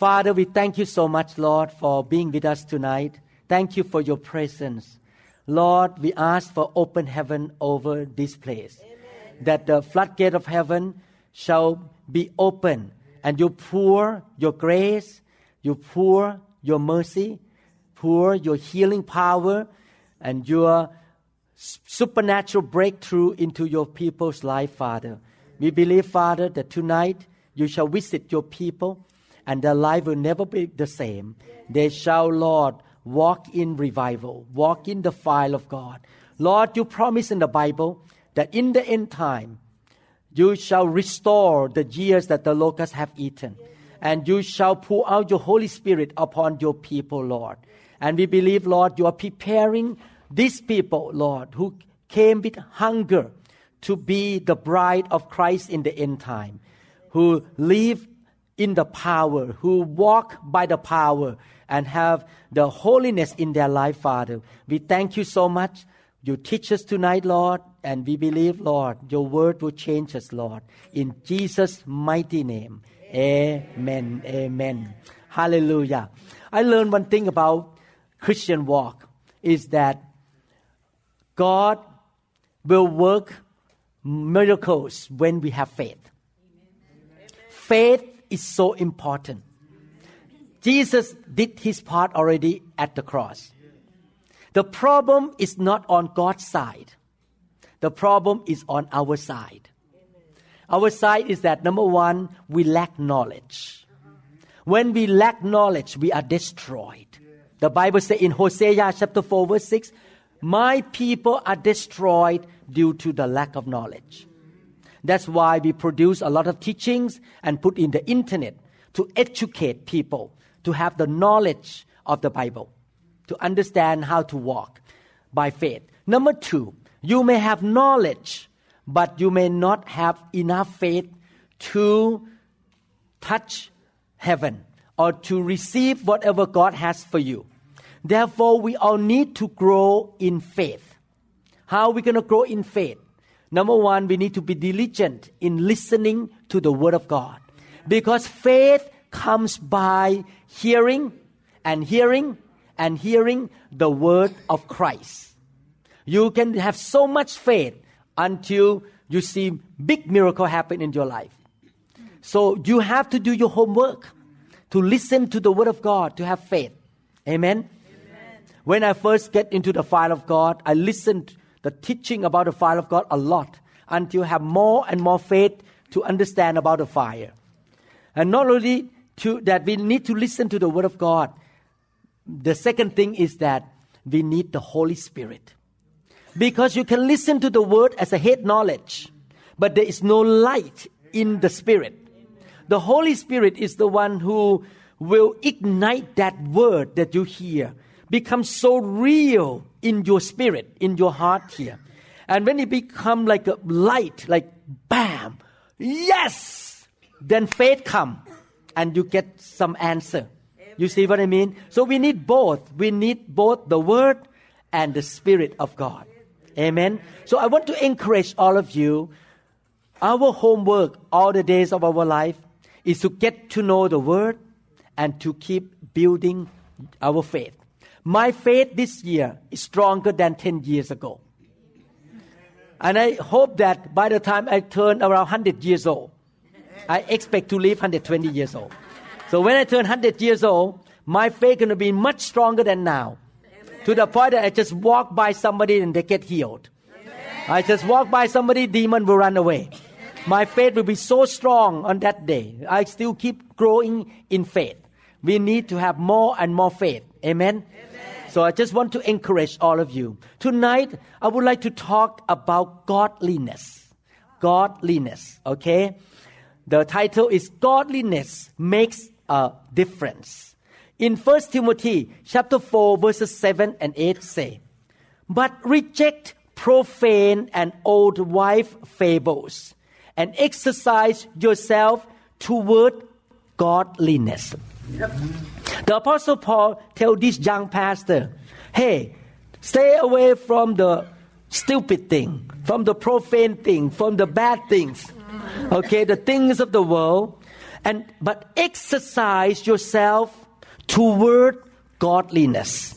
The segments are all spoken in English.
Father, we thank you so much, Lord, for being with us tonight. Thank you for your presence. Lord, we ask for open heaven over this place. That the floodgate of heaven shall be open and you pour your grace, you pour your mercy, pour your healing power and your supernatural breakthrough into your people's life, Father. We believe, Father, that tonight you shall visit your people and their life will never be the same. They shall, Lord, walk in revival, walk in the fire of God. Lord, you promise in the Bible that in the end time, you shall restore the years that the locusts have eaten. And you shall pour out your Holy Spirit upon your people, Lord. And we believe, Lord, you are preparing these people, Lord, who came with hunger to be the bride of Christ in the end time, who live in the power, who walk by the power and have the holiness in their life, Father. We thank you so much. You teach us tonight, Lord, and we believe, Lord, your word will change us, Lord. In Jesus' mighty name. Amen. Amen. Hallelujah. I learned one thing about Christian walk is that God will work miracles when we have faith. Faith is so important. Jesus did his part already at the cross. The problem is not on God's side. The problem is on our side. Our side is that number one, we lack knowledge. When we lack knowledge, we are destroyed. The Bible says in Hosea chapter 4, verse 6, My people are destroyed due to the lack of knowledge. That's why we produce a lot of teachings and put in the internet to educate people to have the knowledge of the Bible, to understand how to walk by faith. Number two, you may have knowledge, but you may not have enough faith to touch heaven or to receive whatever God has for you. Therefore, we all need to grow in faith. How are we going to grow in faith? Number one, we need to be diligent in listening to the Word of God. Because faith comes by hearing and hearing and hearing the Word of Christ. You can have so much faith until you see big miracle happen in your life. So you have to do your homework to listen to the Word of God to have faith. Amen. When I first get into the fire of God, I listened the teaching about the fire of God a lot until you have more and more faith to understand about the fire. And not only to, that we need to listen to the word of God. The second thing is that we need the Holy Spirit. Because you can listen to the word as a head knowledge, but there is no light in the spirit. The Holy Spirit is the one who will ignite that word that you hear become so real in your spirit, in your heart here. And when it become like a light, like bam, yes, then faith come and you get some answer. You see what I mean? So we need both. We need both the word and the spirit of God. Amen. So I want to encourage all of you. Our homework all the days of our life is to get to know the word and to keep building our faith. My faith this year is stronger than 10 years ago. And I hope that by the time I turn around 100 years old, I expect to live 120 years old. So when I turn 100 years old, my faith going to be much stronger than now. To the point that I just walk by somebody and they get healed. I just walk by somebody, demon will run away. My faith will be so strong on that day. I still keep growing in faith. We need to have more and more faith. Amen. So I just want to encourage all of you. Tonight, I would like to talk about godliness. Godliness, okay? The title is Godliness Makes a Difference. in 1 Timothy chapter 4 verses 7 and 8 say, But reject profane and old wife fables and exercise yourself toward godliness. The apostle Paul tell this young pastor, hey, stay away from the stupid thing, from the profane thing, from the bad things. Okay, the things of the world and but exercise yourself toward godliness.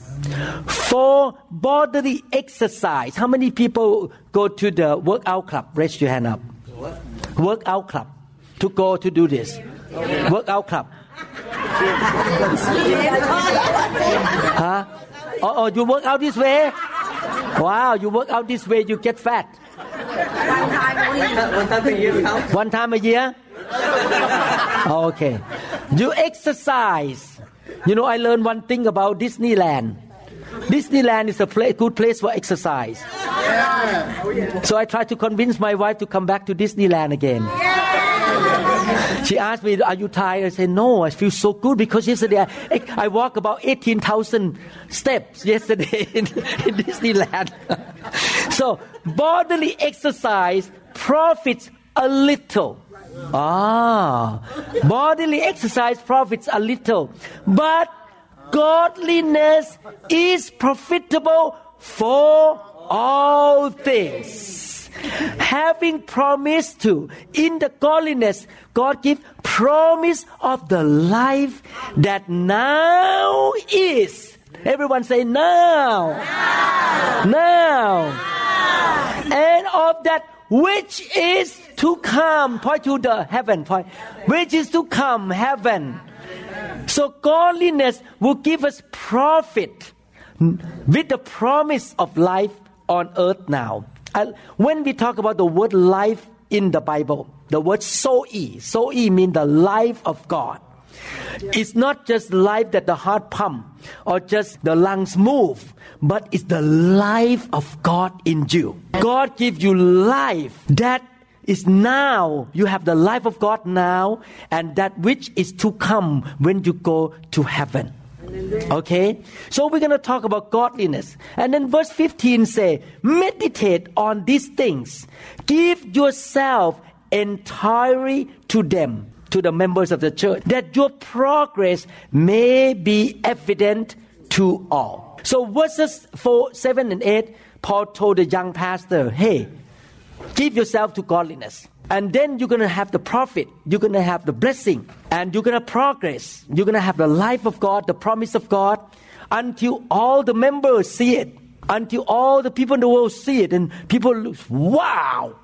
For bodily exercise, how many people go to the workout club? Raise your hand up. Workout club. To go to do this. Workout club. Huh? Oh, oh, you work out this way? Wow, you work out this way, you get fat. One time a year. One time a year? okay. You exercise. You know, I learned one thing about Disneyland. Disneyland is a play, good place for exercise. So I tried to convince my wife to come back to Disneyland again. She asked me, Are you tired? I said, No, I feel so good because yesterday I, I walked about 18,000 steps yesterday in, in Disneyland. so bodily exercise profits a little. Ah, bodily exercise profits a little, but godliness is profitable for all things. Having promised to, in the godliness, God give promise of the life that now is. Everyone say now. Now. now. And of that which is to come. Point to the heaven. Point. Which is to come, heaven. So godliness will give us profit with the promise of life on earth now. And when we talk about the word life in the Bible, the word zoe, zoe means the life of God. It's not just life that the heart pump or just the lungs move, but it's the life of God in you. God gives you life that is now. You have the life of God now, and that which is to come when you go to heaven. Okay? So we're going to talk about godliness. And then verse 15 say, meditate on these things. Give yourself entirely to them, to the members of the church, that your progress may be evident to all. So verses 4, 7 and 8, Paul told the young pastor, hey, give yourself to godliness. And then you're going to have the profit. You're going to have the blessing. And you're going to progress. You're going to have the life of God, the promise of God, until all the members see it. Until all the people in the world see it. And people, look, wow,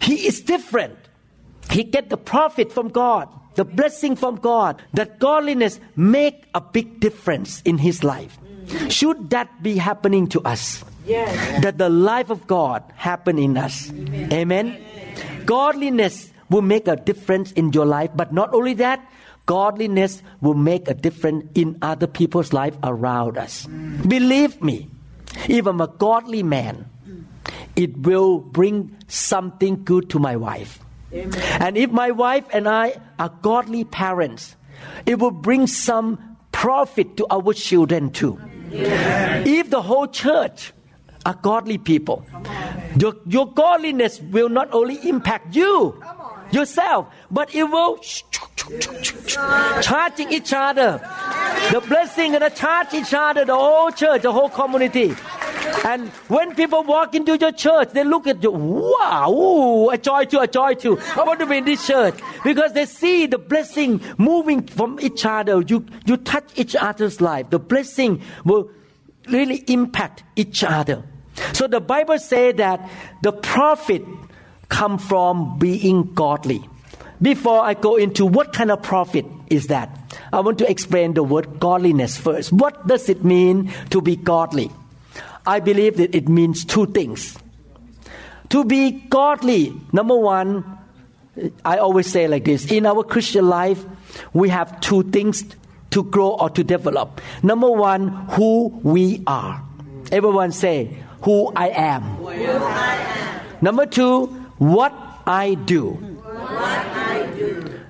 he is different. He get the profit from God, the blessing from God. That godliness make a big difference in his life. Should that be happening to us? Yes. That the life of God happen in us. Amen. Amen. Godliness will make a difference in your life, but not only that, godliness will make a difference in other people's life around us. Believe me, if I'm a godly man, it will bring something good to my wife. Amen. And if my wife and I are godly parents, it will bring some profit to our children too. If the whole church are godly people, your, your godliness will not only impact you, yourself, but it will charging each other. The blessing and the charge each other, the whole church, the whole community. And when people walk into your church, they look at you, wow, ooh, a joy too, a joy too. I want to be in this church. Because they see the blessing moving from each other. You, you touch each other's life. The blessing will really impact each other. So the Bible says that the profit come from being godly. Before I go into what kind of profit is that, I want to explain the word godliness first. What does it mean to be godly? I believe that it means two things. To be godly, number one, I always say like this in our Christian life, we have two things to grow or to develop. Number one, who we are. Everyone say, who I am. Who I am. Number two, what I do. What I do.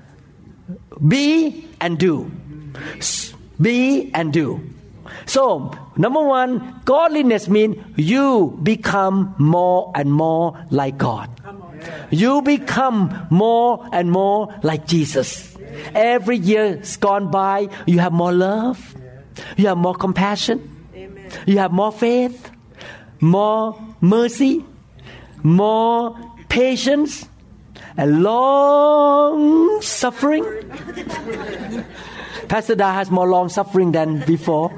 Be and do. Be and do. So, number one, godliness means you become more and more like God. You become more and more like Jesus. Every year's gone by, you have more love, you have more compassion, you have more faith, more mercy, more patience, and long suffering. Pastor Da has more long suffering than before.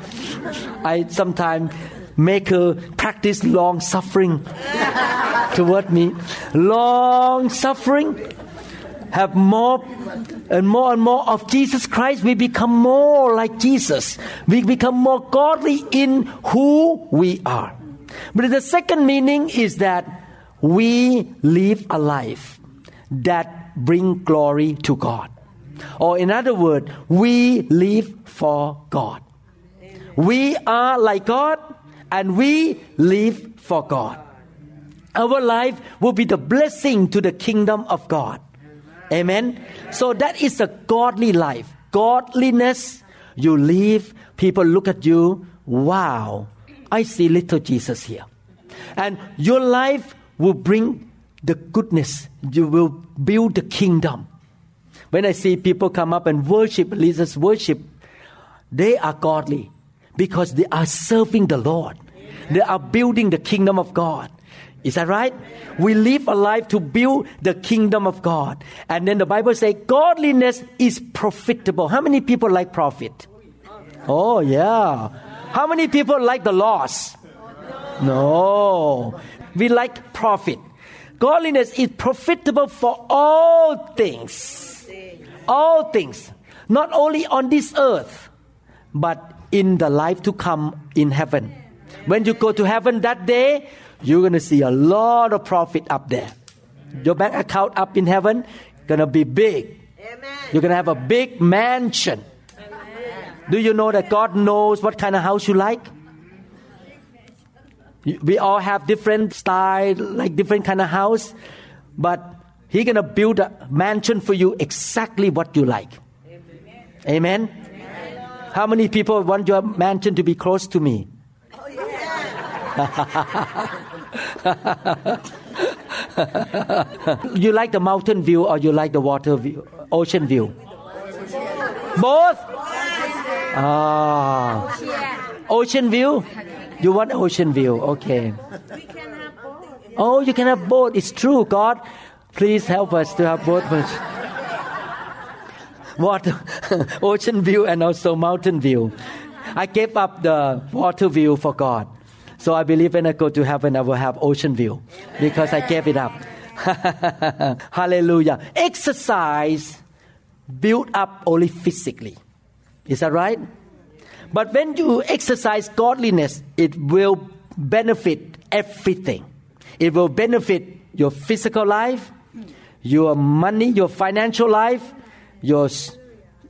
I sometimes make her practice long suffering toward me. Long suffering. Have more and more and more of Jesus Christ. We become more like Jesus. We become more godly in who we are. But the second meaning is that we live a life that bring glory to God. Or in other words, we live for God. We are like God and we live for God. Our life will be the blessing to the kingdom of God. Amen. So that is a godly life. Godliness, you live, people look at you, wow, I see little Jesus here. And your life will bring the goodness, you will build the kingdom. When I see people come up and worship, leaders worship, they are godly because they are serving the Lord. They are building the kingdom of God. Is that right? We live a life to build the kingdom of God. And then the Bible says godliness is profitable. How many people like profit? Oh, yeah. How many people like the loss? No. We like profit. Godliness is profitable for all things. All things. Not only on this earth, but in the life to come in heaven. When you go to heaven that day, you're going to see a lot of profit up there. Your bank account up in heaven going to be big. You're going to have a big mansion. Do you know that God knows what kind of house you like? We all have different style, like different kind of house, but He's gonna build a mansion for you exactly what you like. Amen. Amen. How many people want your mansion to be close to me? Oh, yeah. you like the mountain view or you like the water view, ocean view? Both. Ah, ocean view. You want ocean view? Okay. Oh, you can have both. It's true. God, please help us to have both. Water, ocean view, and also mountain view. I gave up the water view for God. So I believe when I go to heaven, I will have ocean view because I gave it up. Hallelujah. Exercise build up only physically. Is that right? But when you exercise godliness, it will benefit everything. It will benefit your physical life, your money, your financial life, your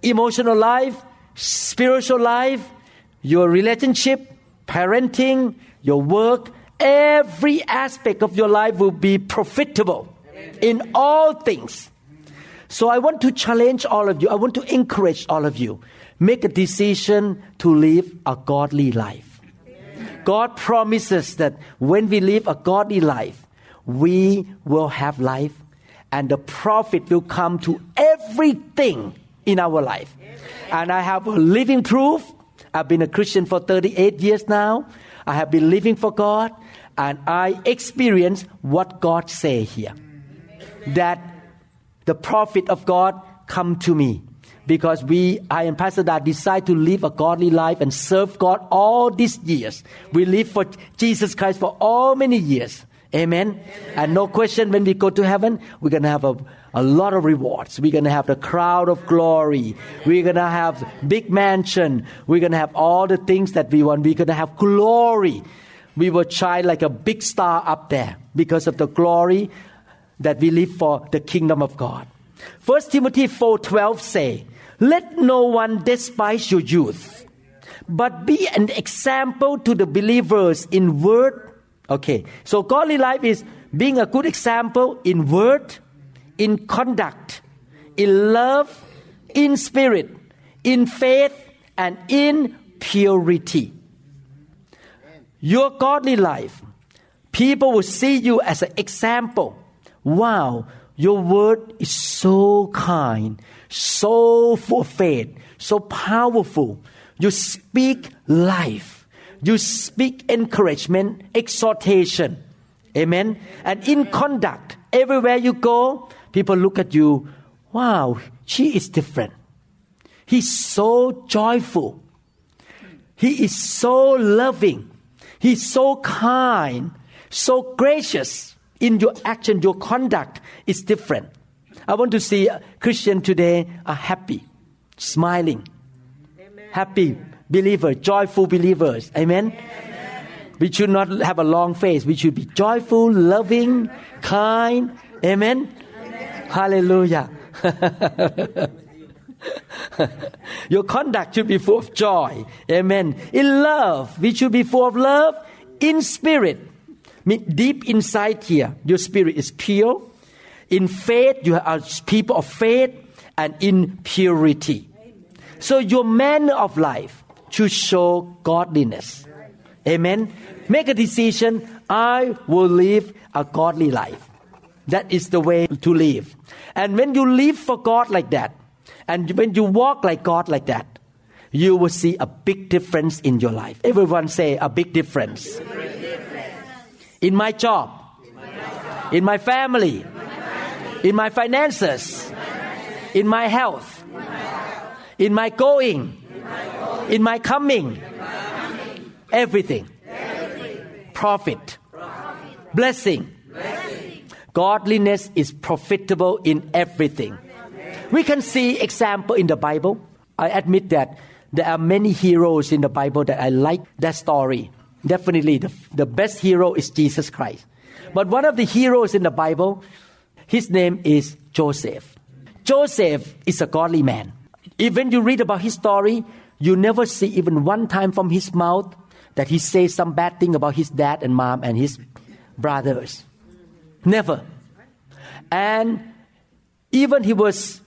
emotional life, spiritual life, your relationship, parenting, your work. Every aspect of your life will be profitable in all things. So I want to challenge all of you. I want to encourage all of you make a decision to live a godly life. God promises that when we live a godly life, we will have life and the profit will come to everything in our life. And I have a living proof. I've been a Christian for 38 years now. I have been living for God and I experience what God say here. That the profit of God come to me because we, I and Pastor Da decide to live a godly life and serve God all these years. We live for Jesus Christ for all many years. Amen. Amen. And no question, when we go to heaven, we're going to have a, a lot of rewards. We're going to have the crowd of glory. We're going to have big mansion. We're going to have all the things that we want. We're going to have glory. We will shine like a big star up there because of the glory that we live for the kingdom of God. First Timothy 4:12 say, let no one despise your youth, but be an example to the believers in word. Okay, so godly life is being a good example in word, in conduct, in love, in spirit, in faith, and in purity. Your godly life, people will see you as an example. Wow, your word is so kind, so full of faith, so powerful. You speak life. You speak encouragement, exhortation. Amen. And in conduct, everywhere you go, people look at you. Wow, she is different. He's so joyful. He is so loving. He's so kind, so gracious. In your action, your conduct is different. I want to see Christian today are happy, smiling, happy believers, joyful believers. Amen. We should not have a long face. We should be joyful, loving, kind. Amen. Hallelujah. Your conduct should be full of joy. Amen. In love, we should be full of love. In spirit, deep inside here, your spirit is pure. In faith, you are people of faith and in purity. So your manner of life should show godliness. Amen. Make a decision. I will live a godly life. That is the way to live. And when you live for God like that, and when you walk like God like that, you will see a big difference in your life. Everyone say a big difference. In my job, in my family, in my finances, in my health, in my going, in my coming, everything. Profit, blessing. Godliness is profitable in everything. We can see example in the Bible. I admit that there are many heroes in the Bible that I like that story. Definitely, the, the best hero is Jesus Christ. But one of the heroes in the Bible, his name is Joseph. Joseph is a godly man. Even you read about his story, you never see even one time from his mouth that he says some bad thing about his dad and mom and his brothers. Never. And even he was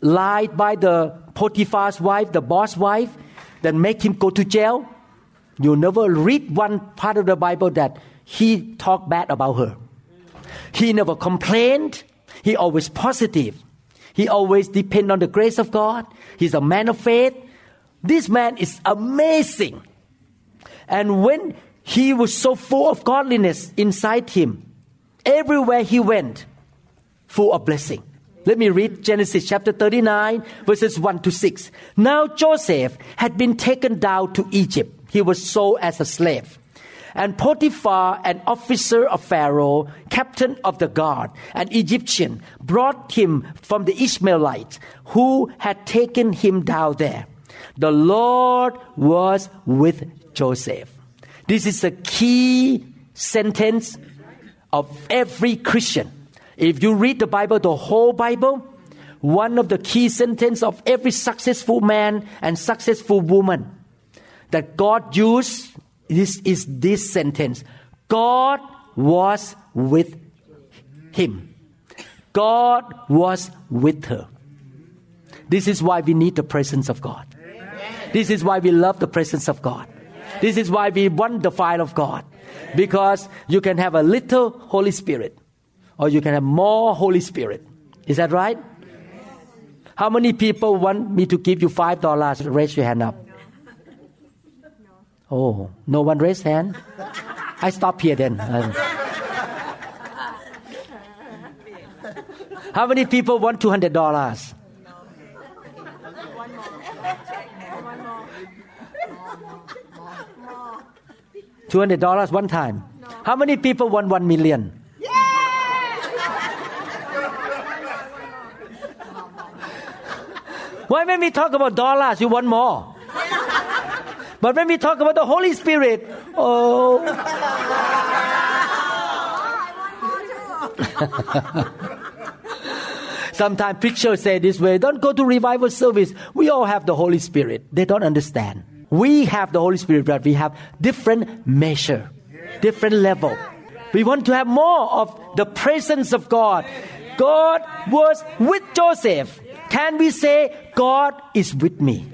lied by the Potiphar's wife, the boss wife, that make him go to jail. You never read one part of the Bible that he talked bad about her. He never complained. He always positive. He always depend on the grace of God. He's a man of faith. This man is amazing. And when he was so full of godliness inside him, everywhere he went, full of blessing. Let me read Genesis chapter 39, verses 1 to 6. Now Joseph had been taken down to Egypt. He was sold as a slave. And Potiphar, an officer of Pharaoh, captain of the guard, an Egyptian, brought him from the Ishmaelites who had taken him down there. The Lord was with Joseph. This is a key sentence of every Christian. If you read the Bible, the whole Bible, one of the key sentences of every successful man and successful woman that God used this is this sentence. God was with him. God was with her. This is why we need the presence of God. This is why we love the presence of God. This is why we want the fire of God. Because you can have a little Holy Spirit or you can have more Holy Spirit. Is that right? How many people want me to give you five dollars? Raise your hand up. Oh, no one raised hand. I stop here then. How many people want two hundred dollars? Two hundred dollars one time. How many people want one million? Why when we talk about dollars, you want more? But when we talk about the Holy Spirit, oh. Sometimes preachers say this way don't go to revival service. We all have the Holy Spirit. They don't understand. We have the Holy Spirit, but we have different measure, different level. We want to have more of the presence of God. God was with Joseph Can we say, God is with me?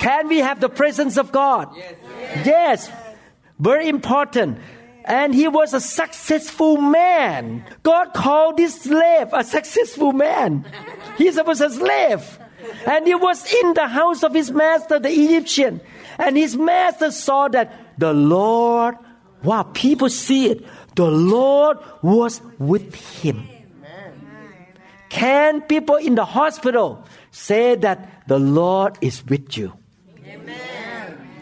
Can we have the presence of God? Yes. Very important. And he was a successful man. God called this slave a successful man. He was a slave. And he was in the house of his master, the Egyptian. And his master saw that the Lord, wow, people see it. The Lord was with him. Can people in the hospital say that the Lord is with you?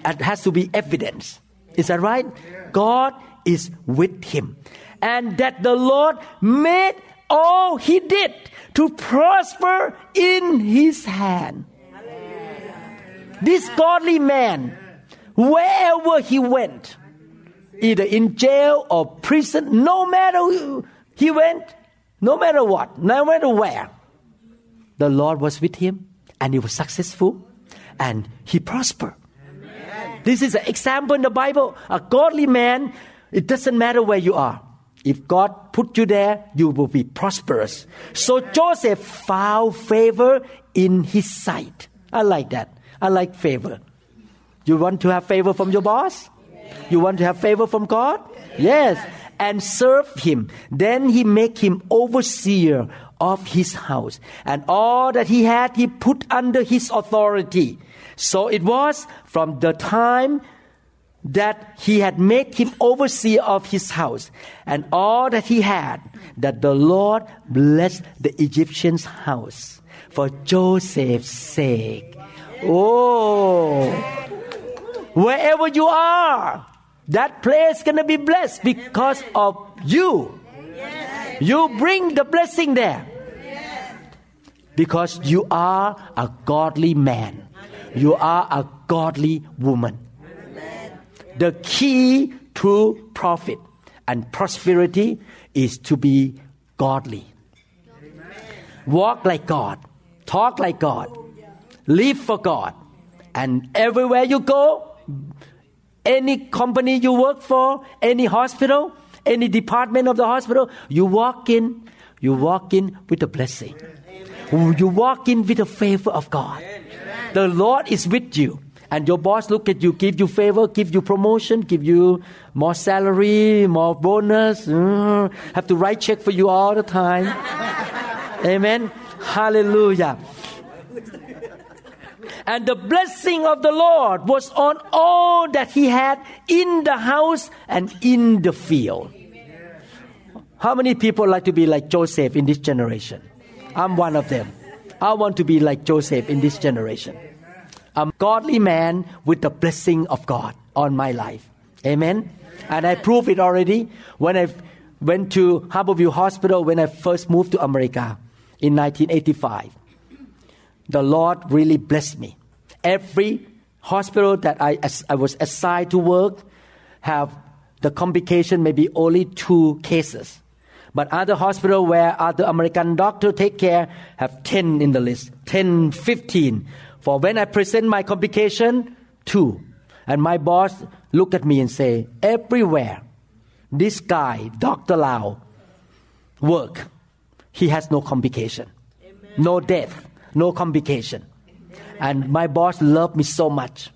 It has to be evidence. Is that right? God is with him. And that the Lord made all he did to prosper in his hand. This godly man, wherever he went, either in jail or prison, no matter who he went, no matter what, no matter where, the Lord was with him and he was successful and he prospered. This is an example in the Bible. A godly man, it doesn't matter where you are. If God put you there, you will be prosperous. So Joseph found favor in his sight. I like that. I like favor. You want to have favor from your boss? You want to have favor from God? Yes. And serve him. Then he make him overseer of his house. And all that he had, he put under his authority. So it was from the time that he had made him overseer of his house and all that he had, that the Lord blessed the Egyptian's house for Joseph's sake. Oh, wherever you are, that place is gonna be blessed because of you. You bring the blessing there because you are a godly man. You are a godly woman. The key to profit and prosperity is to be godly. Walk like God, talk like God, live for God, and everywhere you go, any company you work for, any hospital, any department of the hospital, you walk in, you walk in with a blessing. You walk in with the favor of God. The Lord is with you. And your boss look at you, give you favor, give you promotion, give you more salary, more bonus, uh, have to write check for you all the time. Amen. Hallelujah. And the blessing of the Lord was on all that he had in the house and in the field. How many people like to be like Joseph in this generation? I'm one of them. I want to be like Joseph in this generation. I'm a godly man with the blessing of God on my life. Amen. And I proved it already when I went to Harborview Hospital when I first moved to America in 1985. The Lord really blessed me. Every hospital that I, I was assigned to work have the complication maybe only two cases. But other hospital where other American doctor take care have 10 in the list, 10, 15. For when I present my complication, two. And my boss look at me and say, everywhere, this guy, Dr. Lau, work, he has no complication, Amen. no death, no complication. And my boss loved me so much.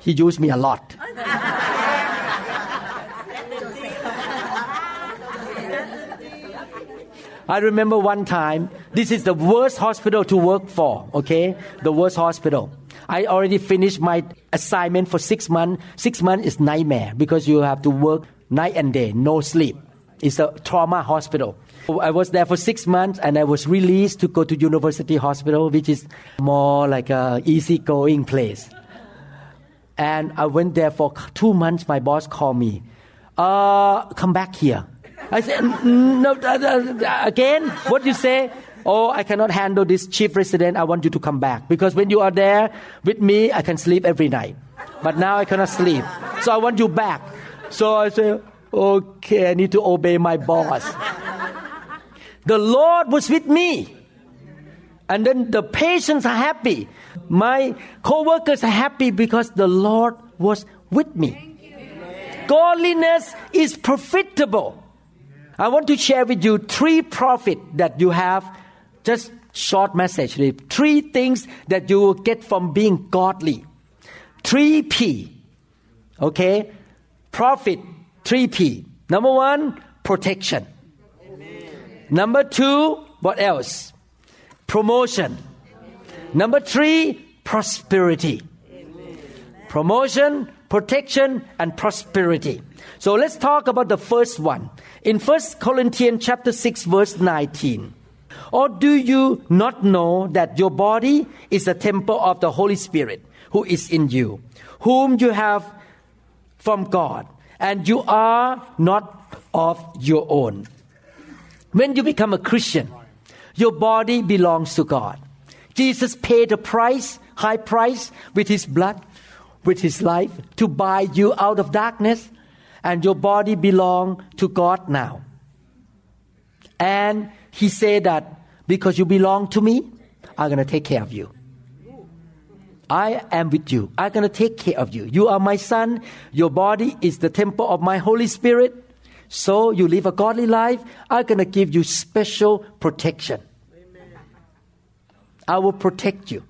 He used me a lot. I remember one time, this is the worst hospital to work for, okay? The worst hospital. I already finished my assignment for six months. Six months is nightmare because you have to work night and day, no sleep. It's a trauma hospital. I was there for six months and I was released to go to University Hospital, which is more like a easygoing place. And I went there for two months. My boss called me, uh, come back here. I said, no, uh, uh, again, what you say? Oh, I cannot handle this chief resident. I want you to come back. Because when you are there with me, I can sleep every night. But now I cannot sleep. So I want you back. So I said, okay, I need to obey my boss. The Lord was with me. And then the patients are happy. My co-workers are happy because the Lord was with me. Godliness is profitable. I want to share with you three profit that you have. Just short message. Three things that you will get from being godly. Three P. Okay? Profit. Three P. Number one, protection. Number two, what else? Promotion. Number three, prosperity. Promotion, protection, and prosperity. So let's talk about the first one. In 1 Corinthians chapter 6 verse 19. Or do you not know that your body is a temple of the Holy Spirit who is in you, whom you have from God, and you are not of your own? When you become a Christian, your body belongs to God. Jesus paid a price, high price, with his blood, with his life, to buy you out of darkness, and your body belongs to God now. And he said that because you belong to me, I'm going to take care of you. I am with you. I'm going to take care of you. You are my son. Your body is the temple of my Holy Spirit. So you live a godly life. I'm going to give you special protection. I will protect you.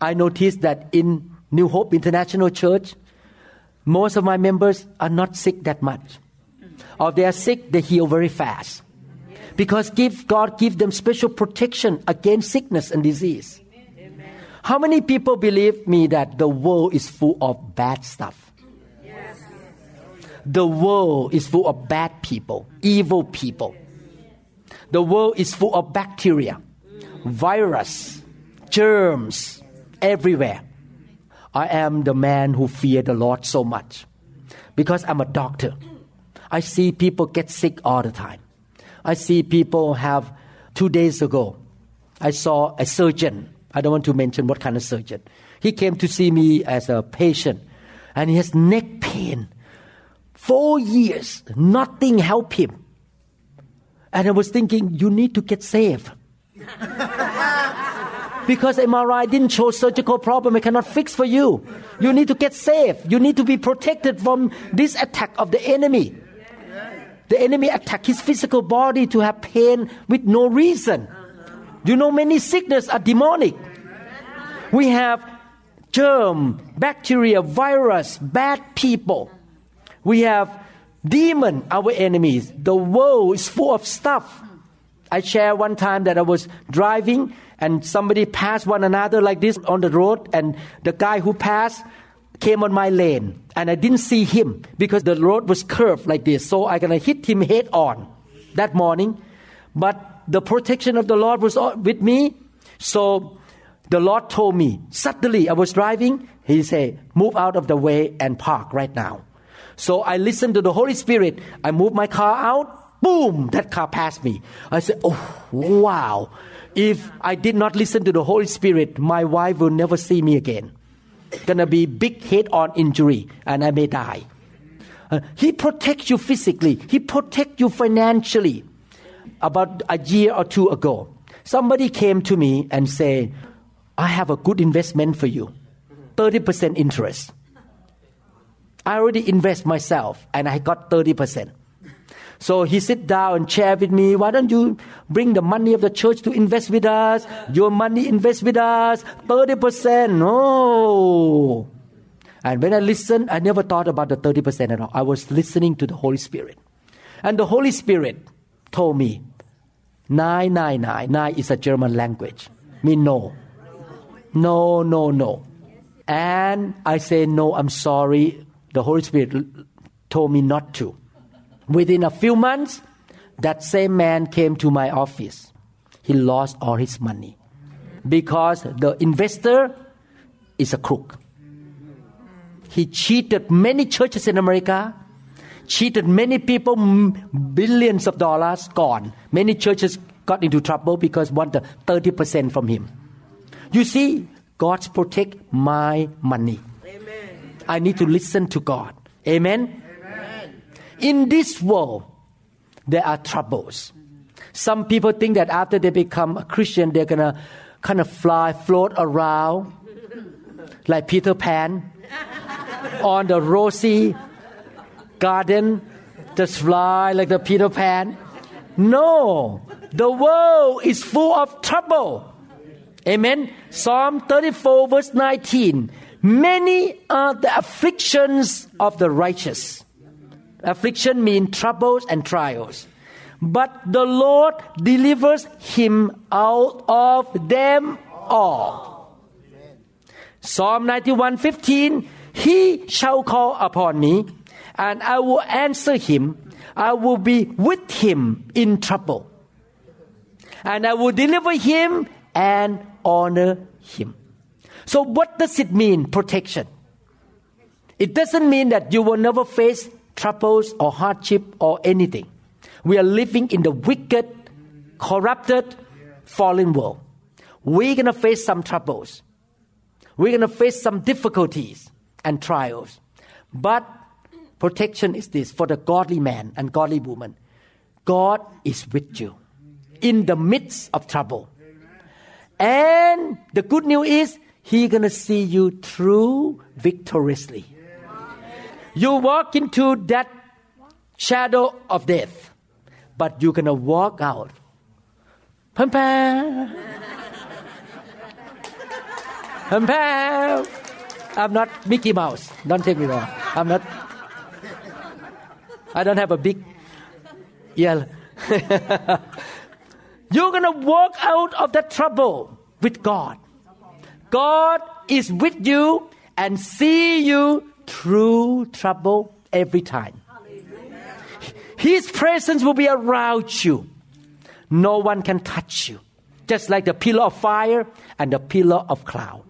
I noticed that in New Hope International Church, most of my members are not sick that much. Or if they are sick, they heal very fast. Because give, God give them special protection against sickness and disease. How many people believe me that the world is full of bad stuff? The world is full of bad people, evil people. The world is full of bacteria virus, germs everywhere. I am the man who fear the Lord so much because I'm a doctor. I see people get sick all the time. I see people have, two days ago, I saw a surgeon. I don't want to mention what kind of surgeon. He came to see me as a patient and he has neck pain. Four years, nothing helped him. And I was thinking, you need to get saved. because MRI didn't show surgical problem, it cannot fix for you. You need to get saved. You need to be protected from this attack of the enemy. The enemy attack his physical body to have pain with no reason. You know, many sickness are demonic. We have germ, bacteria, virus, bad people. We have demon, our enemies. The world is full of stuff. I share one time that I was driving and somebody passed one another like this on the road, and the guy who passed came on my lane, and I didn't see him because the road was curved like this, so I gonna hit him head on that morning. But the protection of the Lord was with me, so the Lord told me suddenly I was driving. He said, "Move out of the way and park right now." So I listened to the Holy Spirit. I moved my car out boom, that car passed me. I said, oh, wow. If I did not listen to the Holy Spirit, my wife will never see me again. Gonna be big head-on injury, and I may die. Uh, he protects you physically. He protects you financially. About a year or two ago, somebody came to me and said, I have a good investment for you. 30% interest. I already invest myself and I got 30%. So he sit down and share with me, why don't you bring the money of the church to invest with us? Your money invest with us, 30%. Oh. And when I listened, I never thought about the 30% at all. I was listening to the Holy Spirit. And the Holy Spirit told me, 999, nein is a German language, mean no. No, no, no. And I say, no, I'm sorry. The Holy Spirit told me not to. Within a few months, that same man came to my office. He lost all his money because the investor is a crook. He cheated many churches in America, cheated many people, billions of dollars gone. Many churches got into trouble because wanted 30% from him. You see, God's protect my money. Amen. I need to listen to God. Amen in this world, there are troubles. Some people think that after they become a Christian, they're gonna kind of fly, float around like Peter Pan on the rosy garden just fly like the Peter Pan. No, the world is full of trouble. Amen. Psalm 34, verse 19. Many are the afflictions of the righteous. Affliction means troubles and trials. But the Lord delivers him out of them all. Psalm 91 15. He shall call upon me, and I will answer him. I will be with him in trouble. And I will deliver him and honor him. So, what does it mean, protection? It doesn't mean that you will never face troubles or hardship or anything. We are living in the wicked, corrupted, fallen world. We're going to face some troubles. We're going to face some difficulties and trials. But protection is this for the godly man and godly woman. God is with you in the midst of trouble. And the good news is He's going to see you through victoriously. You walk into that shadow of death, but you're to walk out. Pam pam. Pam pam. I'm not Mickey Mouse. Don't take me wrong. I'm not. I don't have a big yell. You're going to walk out of that trouble with God. God is with you and see you through trouble every time. His presence will be around you. No one can touch you. Just like the pillar of fire and the pillar of cloud.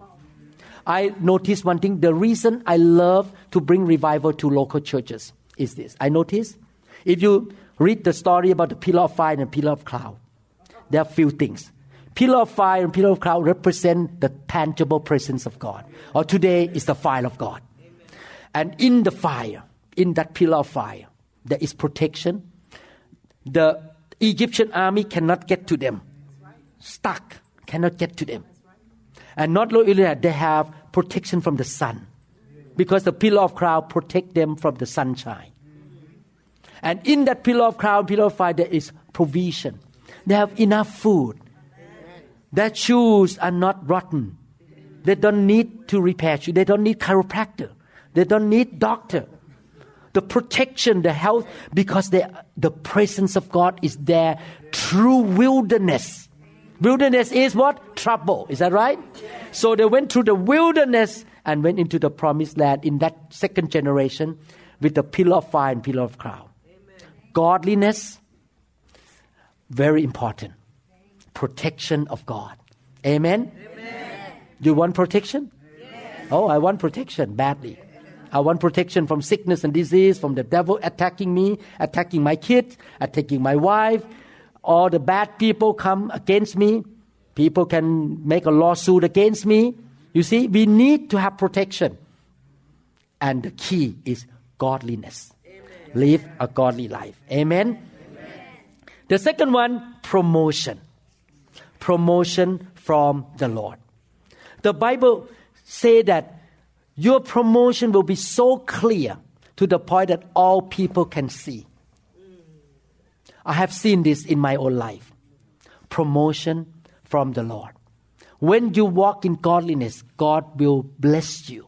I noticed one thing. The reason I love to bring revival to local churches is this. I noticed if you read the story about the pillar of fire and the pillar of cloud, there are few things. Pillar of fire and pillar of cloud represent the tangible presence of God. Or today is the fire of God. And in the fire, in that pillar of fire, there is protection. The Egyptian army cannot get to them. Stuck, cannot get to them. And not only that, they have protection from the sun. Because the pillar of cloud protect them from the sunshine. And in that pillar of cloud, pillar of fire, there is provision. They have enough food. Their shoes are not rotten. They don't need to repair shoes. They don't need chiropractor. They don't need doctor. The protection, the health, because they, the presence of God is there through wilderness. Wilderness is what? Trouble. Is that right? So they went through the wilderness and went into the promised land in that second generation with the pillar of fire and pillar of cloud. Godliness, very important. Protection of God. Amen? Amen. You want protection? Yes. Oh, I want protection badly. I want protection from sickness and disease, from the devil attacking me, attacking my kids, attacking my wife. All the bad people come against me. People can make a lawsuit against me. You see, we need to have protection. And the key is godliness. Amen. Live a godly life. Amen? Amen. The second one, promotion. Promotion from the Lord. The Bible say that your promotion will be so clear to the point that all people can see. I have seen this in my own life. Promotion from the Lord. When you walk in godliness, God will bless you,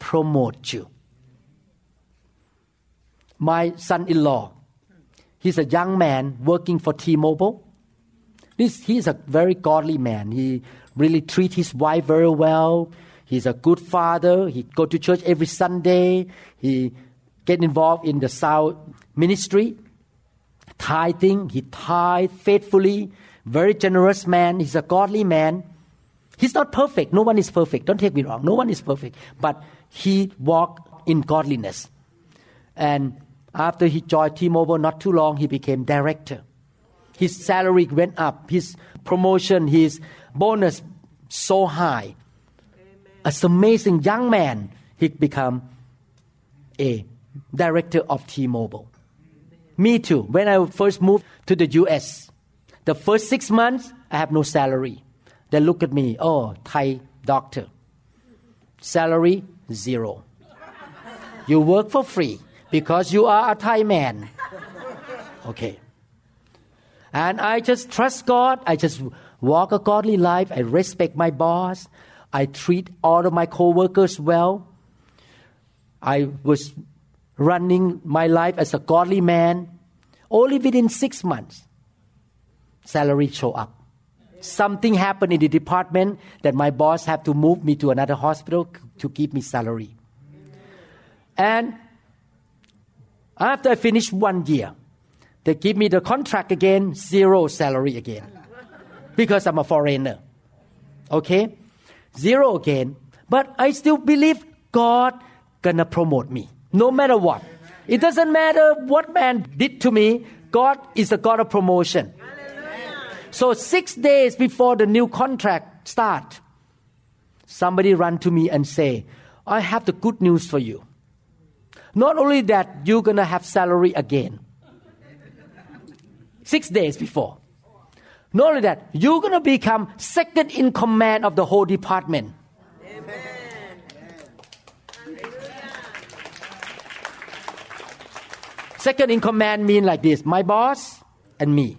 promote you. My son in law, he's a young man working for T-Mobile. This, he's a very godly man. He really treats his wife very well. He's a good father. He go to church every Sunday. He get involved in the South ministry, tithing. He tithe faithfully. Very generous man. He's a godly man. He's not perfect. No one is perfect. Don't take me wrong. No one is perfect. But he walked in godliness. And after he joined T-Mobile, not too long, he became director. His salary went up. His promotion, his bonus, so high. As amazing young man, he become a director of T-Mobile. Me too. When I first moved to the U.S., the first six months I have no salary. They look at me, oh, Thai doctor. Salary zero. You work for free. because you are a Thai man. Okay. And I just trust God. I just walk a godly life. I respect my boss. I treat all of my coworkers well. I was running my life as a godly man. Only within six months, salary show up. Something happened in the department that my boss had to move me to another hospital to give me salary. And after I finished one year, they give me the contract again, zero salary again. Because I'm a foreigner. Okay? Zero again. But I still believe God gonna promote me. No matter what. It doesn't matter what man did to me. God is a God of promotion. So six days before the new contract start, somebody run to me and say, I have the good news for you. Not only that, you're gonna have salary again. Six days before. Not only that, you're gonna become second in command of the whole department. Amen. Second in command mean like this: my boss and me,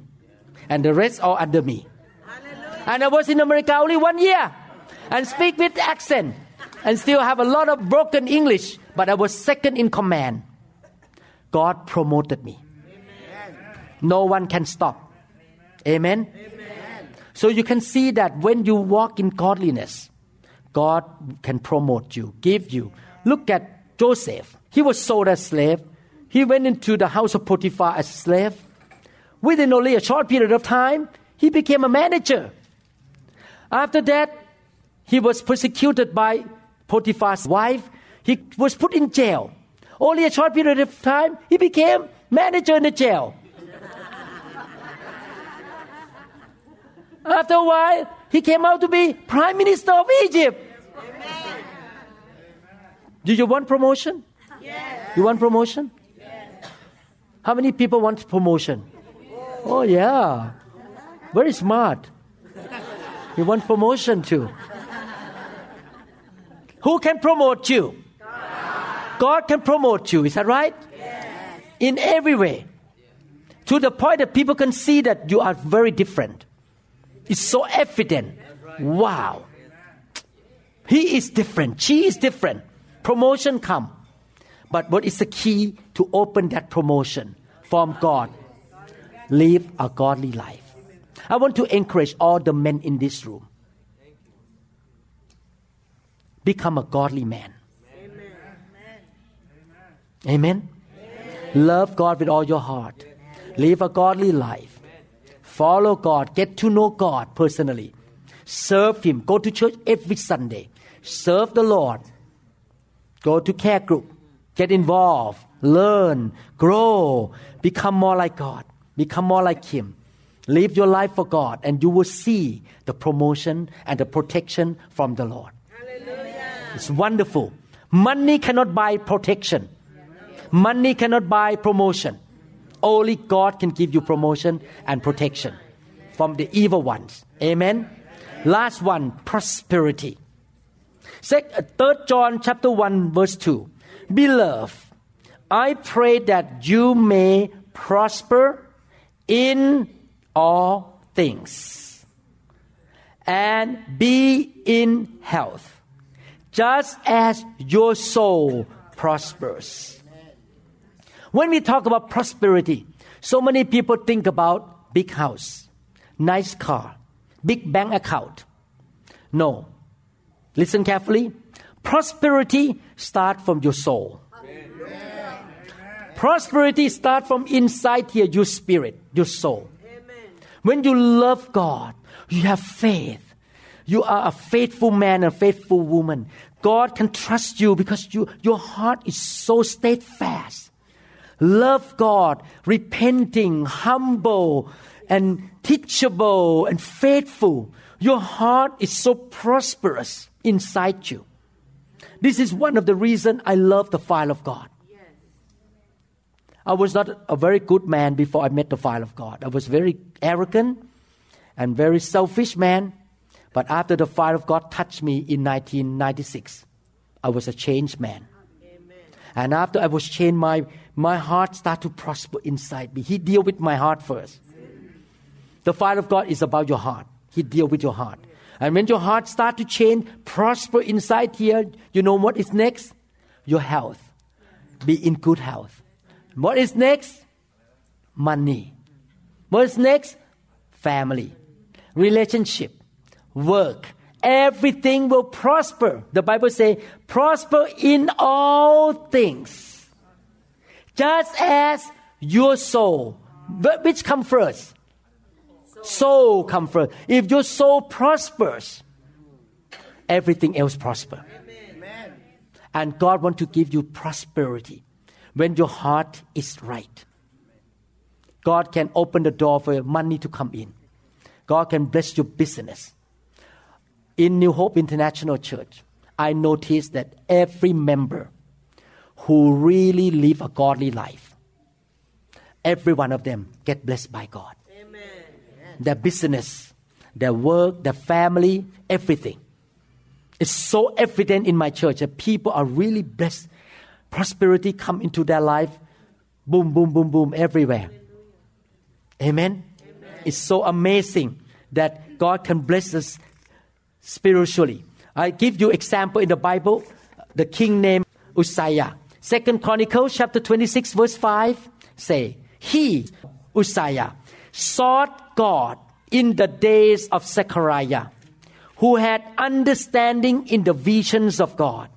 and the rest are under me. And I was in America only one year, and speak with accent, and still have a lot of broken English. But I was second in command. God promoted me. No one can stop. Amen. So you can see that when you walk in godliness, God can promote you, give you. Look at Joseph. He was sold as a slave. He went into the house of Potiphar as a slave. Within only a short period of time, he became a manager. After that, he was persecuted by Potiphar's wife. He was put in jail. Only a short period of time, he became manager in the jail. After a while, he came out to be prime minister of Egypt. Do you want promotion? Yes. You want promotion? How many people want promotion? Oh. oh, yeah. Very smart. You want promotion too. Who can promote you? God can promote you. Is that right? In every way. To the point that people can see that you are very different. It's so evident. Wow. He is different. She is different. Promotion come. But what is the key to open that promotion from God? Live a godly life. I want to encourage all the men in this room. Become a godly man. Amen. Love God with all your heart. Live a godly life. Follow God. Get to know God personally. Serve Him. Go to church every Sunday. Serve the Lord. Go to care group. Get involved. Learn. Grow. Become more like God. Become more like Him. Live your life for God, and you will see the promotion and the protection from the Lord. It's wonderful. Money cannot buy protection. Money cannot buy promotion. Only God can give you promotion and protection from the evil ones. Amen. Last one, prosperity. Uh, third John chapter 1 verse 2. Beloved, I pray that you may prosper in all things and be in health just as your soul prospers. When we talk about prosperity, so many people think about big house, nice car, big bank account. No. Listen carefully. Prosperity starts from your soul. Prosperity starts from inside here, your spirit, your soul. When you love God, you have faith. You are a faithful man, a faithful woman. God can trust you because you, your heart is so steadfast. Love God, repenting, humble, and teachable, and faithful. Your heart is so prosperous inside you. This is one of the reasons I love the file of God. I was not a very good man before I met the file of God. I was very arrogant and very selfish man. But after the fire of God touched me in 1996, I was a changed man. And after I was changed, my, my heart start to prosper inside me. He deal with my heart first. The fire of God is about your heart. He deal with your heart. And when your heart start to change, prosper inside here, you know what is next? Your health. Be in good health. What is next? Money. What is next? Family. Relationship. Work. Everything will prosper. The Bible says, prosper in all things. Just as your soul. But Which comes first? soul comes first. If your soul prospers, everything else prosper. Amen. And God want to give you prosperity when your heart is right. God can open the door for money to come in. God can bless your business. In New Hope International Church, I noticed that every member who really live a godly life, every one of them get blessed by God their business, their work, their family, everything. It's so evident in my church that people are really blessed. Prosperity come into their life. Boom, boom, boom, boom, everywhere. Amen? Amen. It's so amazing that God can bless us spiritually. I give you example in the Bible. The king named Uzziah. Second Chronicles chapter 26 verse 5 say, He, Uzziah, sought God in the days of Zechariah, who had understanding in the visions of God.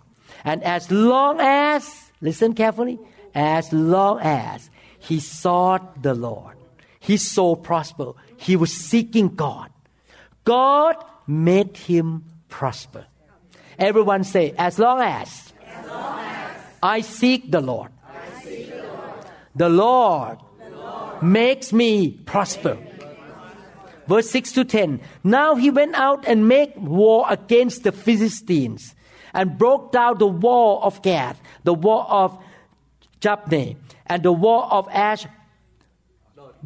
And as long as, listen carefully, as long as he sought the Lord, his soul prospered. He was seeking God. God made him prosper. Everyone say, as long as, as, long as I, seek the Lord, seek the Lord, the Lord makes me prosper. Verse 6 to 10. Now he went out and made war against the Philistines and broke down the wall of Gath, the wall of Jabneh, and the wall of Ash.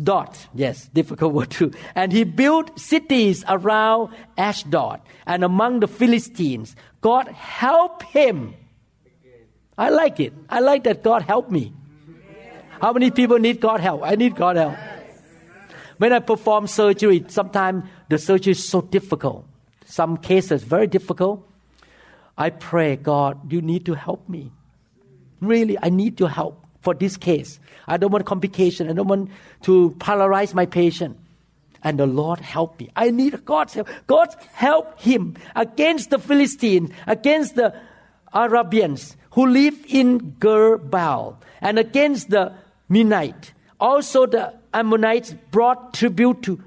Dot, yes, difficult word too. And he built cities around Ashdod and among the Philistines. God help him. I like it. I like that God helped me. How many people need God help? I need God help. When I perform surgery, sometimes the surgery is so difficult. Some cases very difficult. I pray, God, you need to help me. Really, I need your help for this case. I don't want complication. I don't want to paralyze my patient. And the Lord help me. I need God's help. God help him against the Philistines, against the Arabians who live in Gur Baal, and against the Midnight. Also, the Ammonites brought tribute to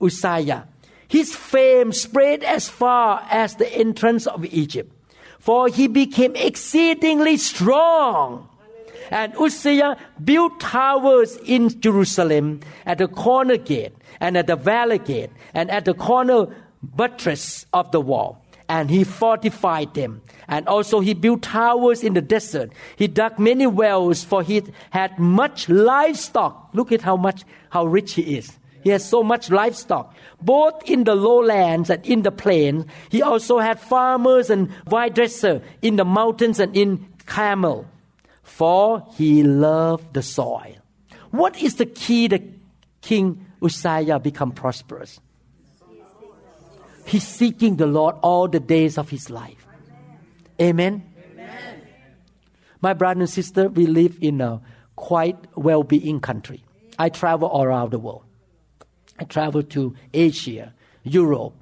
Uzziah. His fame spread as far as the entrance of Egypt, for he became exceedingly strong. And Uzziah built towers in Jerusalem at the corner gate, and at the valley gate, and at the corner buttress of the wall and he fortified them. And also he built towers in the desert. He dug many wells for he had much livestock. Look at how much, how rich he is. He has so much livestock, both in the lowlands and in the plains. He also had farmers and vine dresser in the mountains and in Carmel, for he loved the soil. What is the key that King Uzziah become prosperous? He's seeking the Lord all the days of his life. Amen. Amen. My brother and sister, we live in a quite well-being country. I travel all around the world. I travel to Asia, Europe.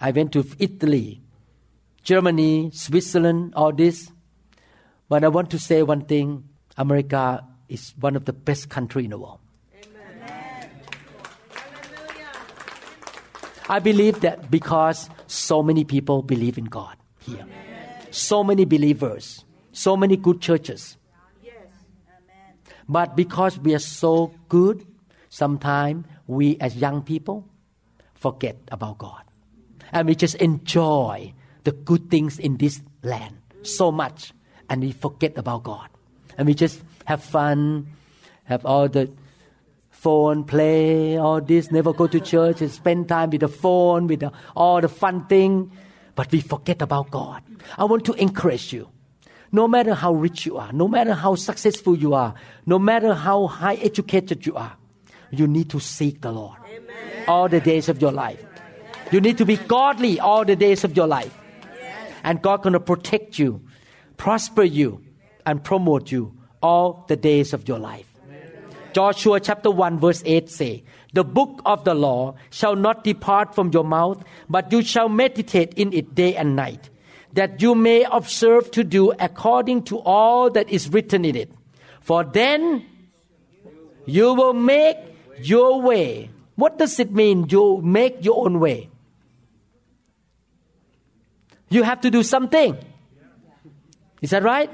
I went to Italy, Germany, Switzerland, all this. But I want to say one thing: America is one of the best country in the world. I believe that because so many people believe in God here, so many believers, so many good churches. But because we are so good, sometimes we as young people forget about God. And we just enjoy the good things in this land so much, and we forget about God. And we just have fun, have all the phone, play all this, never go to church, and spend time with the phone, with the, all the fun thing, but we forget about God. I want to encourage you. No matter how rich you are, no matter how successful you are, no matter how high educated you are, you need to seek the Lord all the days of your life. You need to be godly all the days of your life. And God going to protect you, prosper you, and promote you all the days of your life. Joshua chapter 1 verse 8 say, The book of the law shall not depart from your mouth, but you shall meditate in it day and night, that you may observe to do according to all that is written in it. For then you will make your way. What does it mean, you make your own way? You have to do something. Is that right?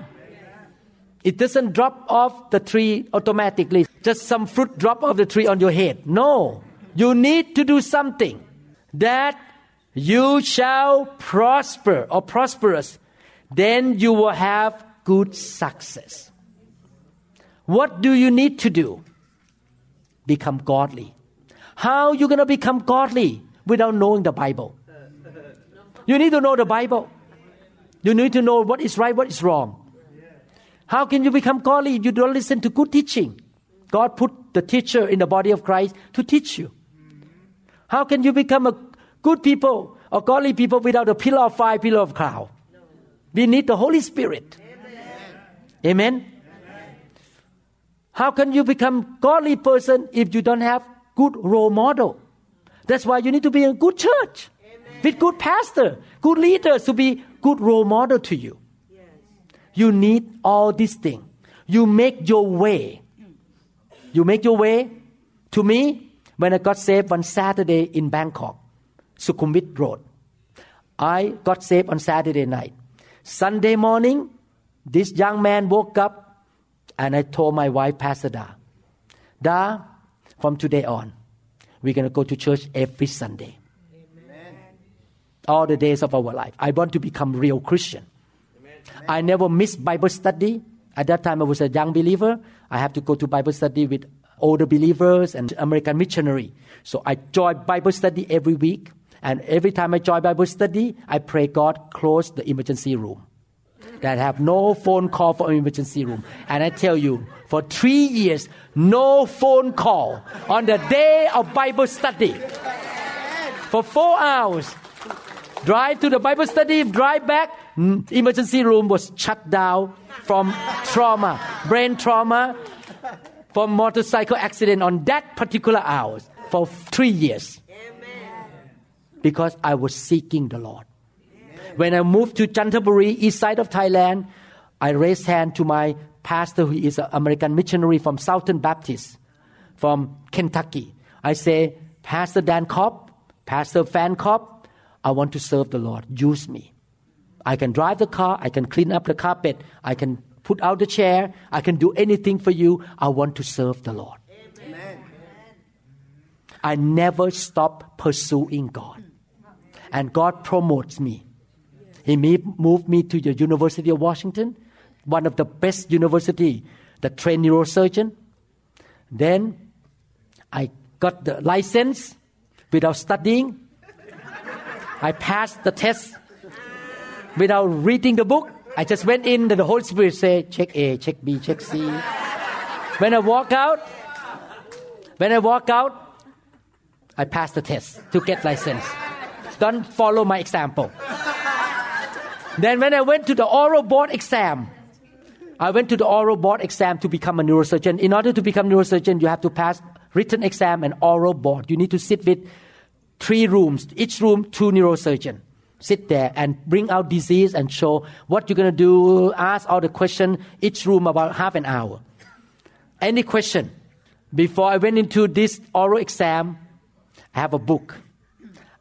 It doesn't drop off the tree automatically. Just some fruit drop off the tree on your head. No. You need to do something that you shall prosper or prosperous. Then you will have good success. What do you need to do? Become godly. How you going to become godly without knowing the Bible? You need to know the Bible. You need to know what is right, what is wrong. How can you become godly if you don't listen to good teaching? God put the teacher in the body of Christ to teach you. How can you become a good people or godly people without a pillar of fire, pillar of cloud? We need the Holy Spirit. Amen. How can you become godly person if you don't have good role model? That's why you need to be in a good church with good pastor, good leaders to be good role model to you. You need all these things. You make your way. You make your way. To me, when I got saved one Saturday in Bangkok, Sukhumvit Road, I got saved on Saturday night. Sunday morning, this young man woke up and I told my wife, Pastor Da, Da, from today on, we're going to go to church every Sunday. All the days of our life. I want to become real Christian. I never missed Bible study. At that time, I was a young believer. I have to go to Bible study with older believers and American missionary. So I joined Bible study every week. And every time I join Bible study, I pray God close the emergency room. That I have no phone call for emergency room. And I tell you, for three years, no phone call on the day of Bible study. For four hours, drive to the Bible study, drive back, Hmm? emergency room was shut down from trauma, brain trauma, from motorcycle accident on that particular hour for three years. Because I was seeking the Lord. When I moved to Chantaburi, east side of Thailand, I raised hand to my pastor who is an American missionary from Southern Baptist from Kentucky. I say, Pastor Dan Cobb, Pastor Fan Cobb, I want to serve the Lord. Use me. I can drive the car, I can clean up the carpet, I can put out the chair, I can do anything for you. I want to serve the Lord. Amen. I never stop pursuing God. And God promotes me. He moved me to the University of Washington, one of the best university that train neurosurgeon. Then I got the license without studying. I passed the test without reading the book. I just went in, and the Holy Spirit said, check A, check B, check C. when I walk out, when I walk out, I passed the test to get license. Don't follow my example. then when I went to the oral board exam, I went to the oral board exam to become a neurosurgeon. In order to become neurosurgeon, you have to pass written exam and oral board. You need to sit with three rooms, each room two neurosurgeon sit there and bring out disease and show what you're going to do, ask all the question, each room about half an hour. Any question? Before I went into this oral exam, I have a book.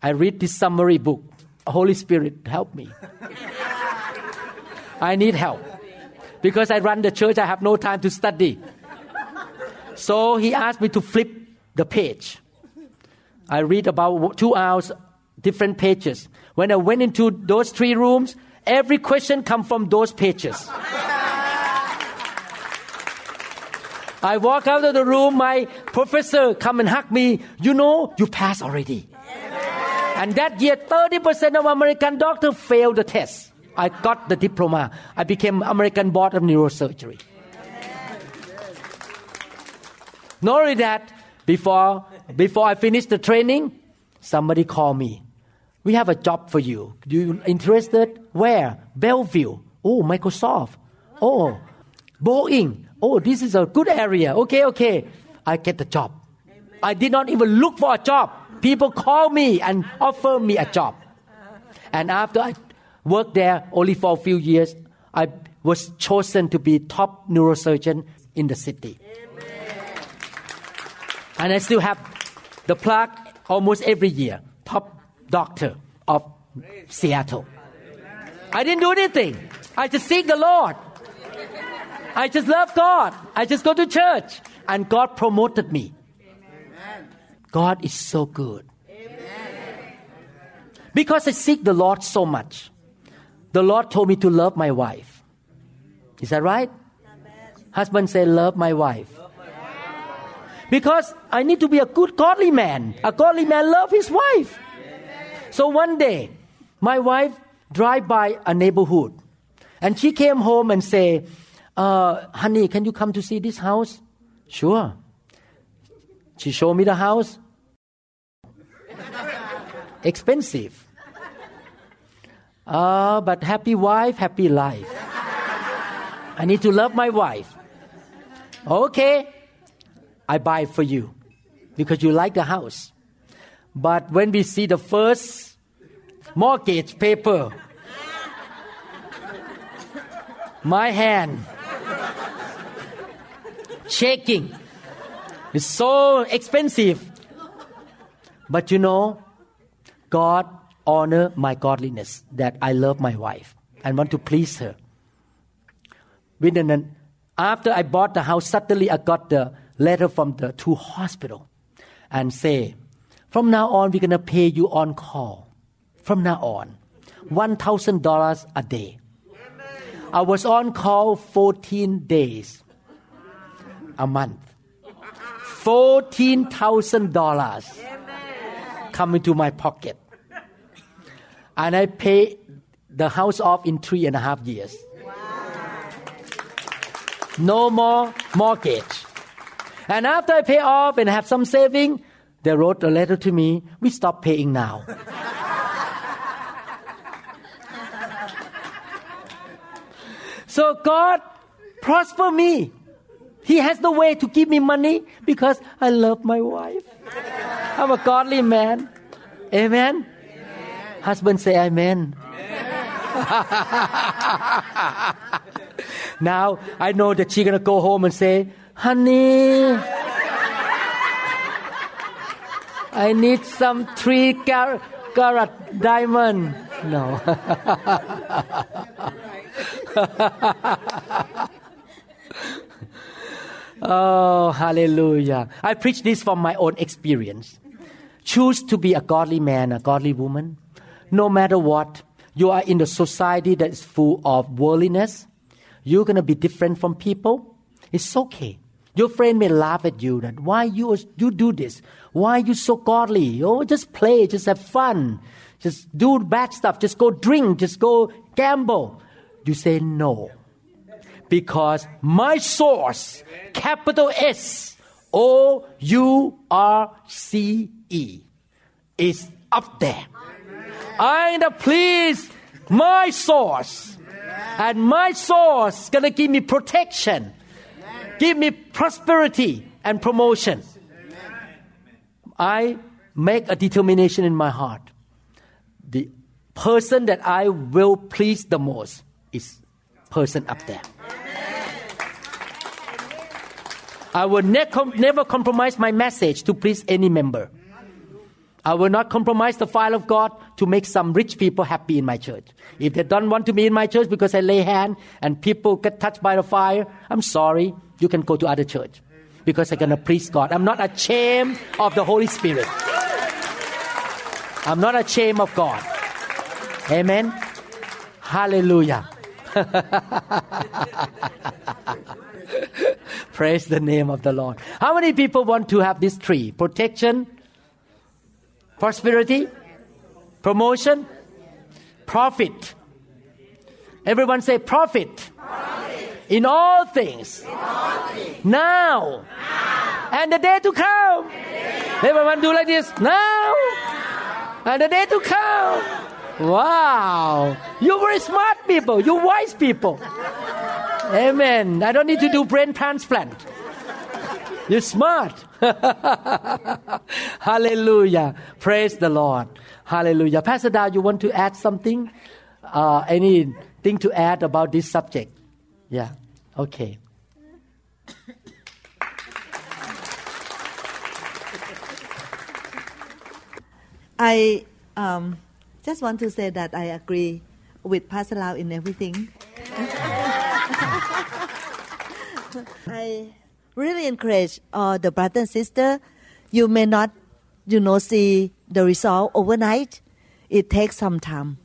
I read this summary book. Holy Spirit, help me. I need help. Because I run the church, I have no time to study. So he asked me to flip the page. I read about two hours, different pages. When I went into those three rooms, every question come from those pages. I walk out of the room, my professor come and hug me. You know, you passed already. And that year, 30% of American doctors failed the test. I got the diploma. I became American Board of Neurosurgery. Not only that, before, before I finished the training, somebody called me. We have a job for you. Do you interested? Where? Bellevue. Oh, Microsoft. Oh, Boeing. Oh, this is a good area. Okay, okay. I get the job. I did not even look for a job. People call me and offer me a job. And after I worked there only for a few years, I was chosen to be top neurosurgeon in the city. And I still have the plaque almost every year, top doctor of Seattle. I didn't do anything. I just seek the Lord. I just love God. I just go to church. And God promoted me. God is so good. Because I seek the Lord so much, the Lord told me to love my wife. Is that right? Husband said, Love my wife. Because I need to be a good godly man. A godly man love his wife. So one day, my wife drive by a neighborhood, and she came home and say, uh, "Honey, can you come to see this house?" Sure. She showed me the house. Expensive. Uh, but happy wife, happy life. I need to love my wife. Okay, I buy for you because you like the house. But when we see the first mortgage paper, my hand shaking. It's so expensive. But you know, God honor my godliness that I love my wife and want to please her. Within an, after I bought the house, suddenly I got the letter from the two hospital and say, from now on we're gonna pay you on call. From now on, one thousand dollars a day. I was on call fourteen days a month. Fourteen thousand dollars come into my pocket, and I pay the house off in three and a half years. No more mortgage. And after I pay off and have some saving, they wrote a letter to me. We stop paying now. so God prosper me. He has the way to give me money because I love my wife. I'm a godly man. Amen. Husband say amen. now I know that she's gonna go home and say, honey, I need some three car- carat diamond. No. oh, hallelujah. I preach this from my own experience. Choose to be a godly man, a godly woman. No matter what, you are in a society that is full of worldliness. You're going to be different from people. It's okay. Your friend may laugh at you that why you you do this? Why you so godly? Oh, just play, just have fun, just do bad stuff, just go drink, just go gamble. You say no, because my source, capital S O U R C E, is up there. I am please my source, and my source gonna give me protection give me prosperity and promotion. I make a determination in my heart. The person that I will please the most is person up there. I will ne- com- never compromise my message to please any member. I will not compromise the file of God to make some rich people happy in my church. If they don't want to be in my church because I lay hand and people get touched by the fire, I'm sorry. You can go to other church because I'm gonna please God. I'm not ashamed of the Holy Spirit. I'm not ashamed of God. Amen. Hallelujah. Praise the name of the Lord. How many people want to have this tree? Protection, prosperity, promotion, profit. Everyone say profit. In all things. Now. And the day to come. Everyone do like this. Now. And the day to come. Wow. You very smart people. You wise people. Amen. I don't need to do brain transplant. You're smart. Hallelujah. Praise the Lord. Hallelujah. Pastor Dow, you want to add something? Uh, anything to add about this subject? Yeah. Okay. I um, just want to say that I agree with Pastor Lau in everything. I really encourage all the brother and sister. You may not, you know, see the result overnight. It takes some time.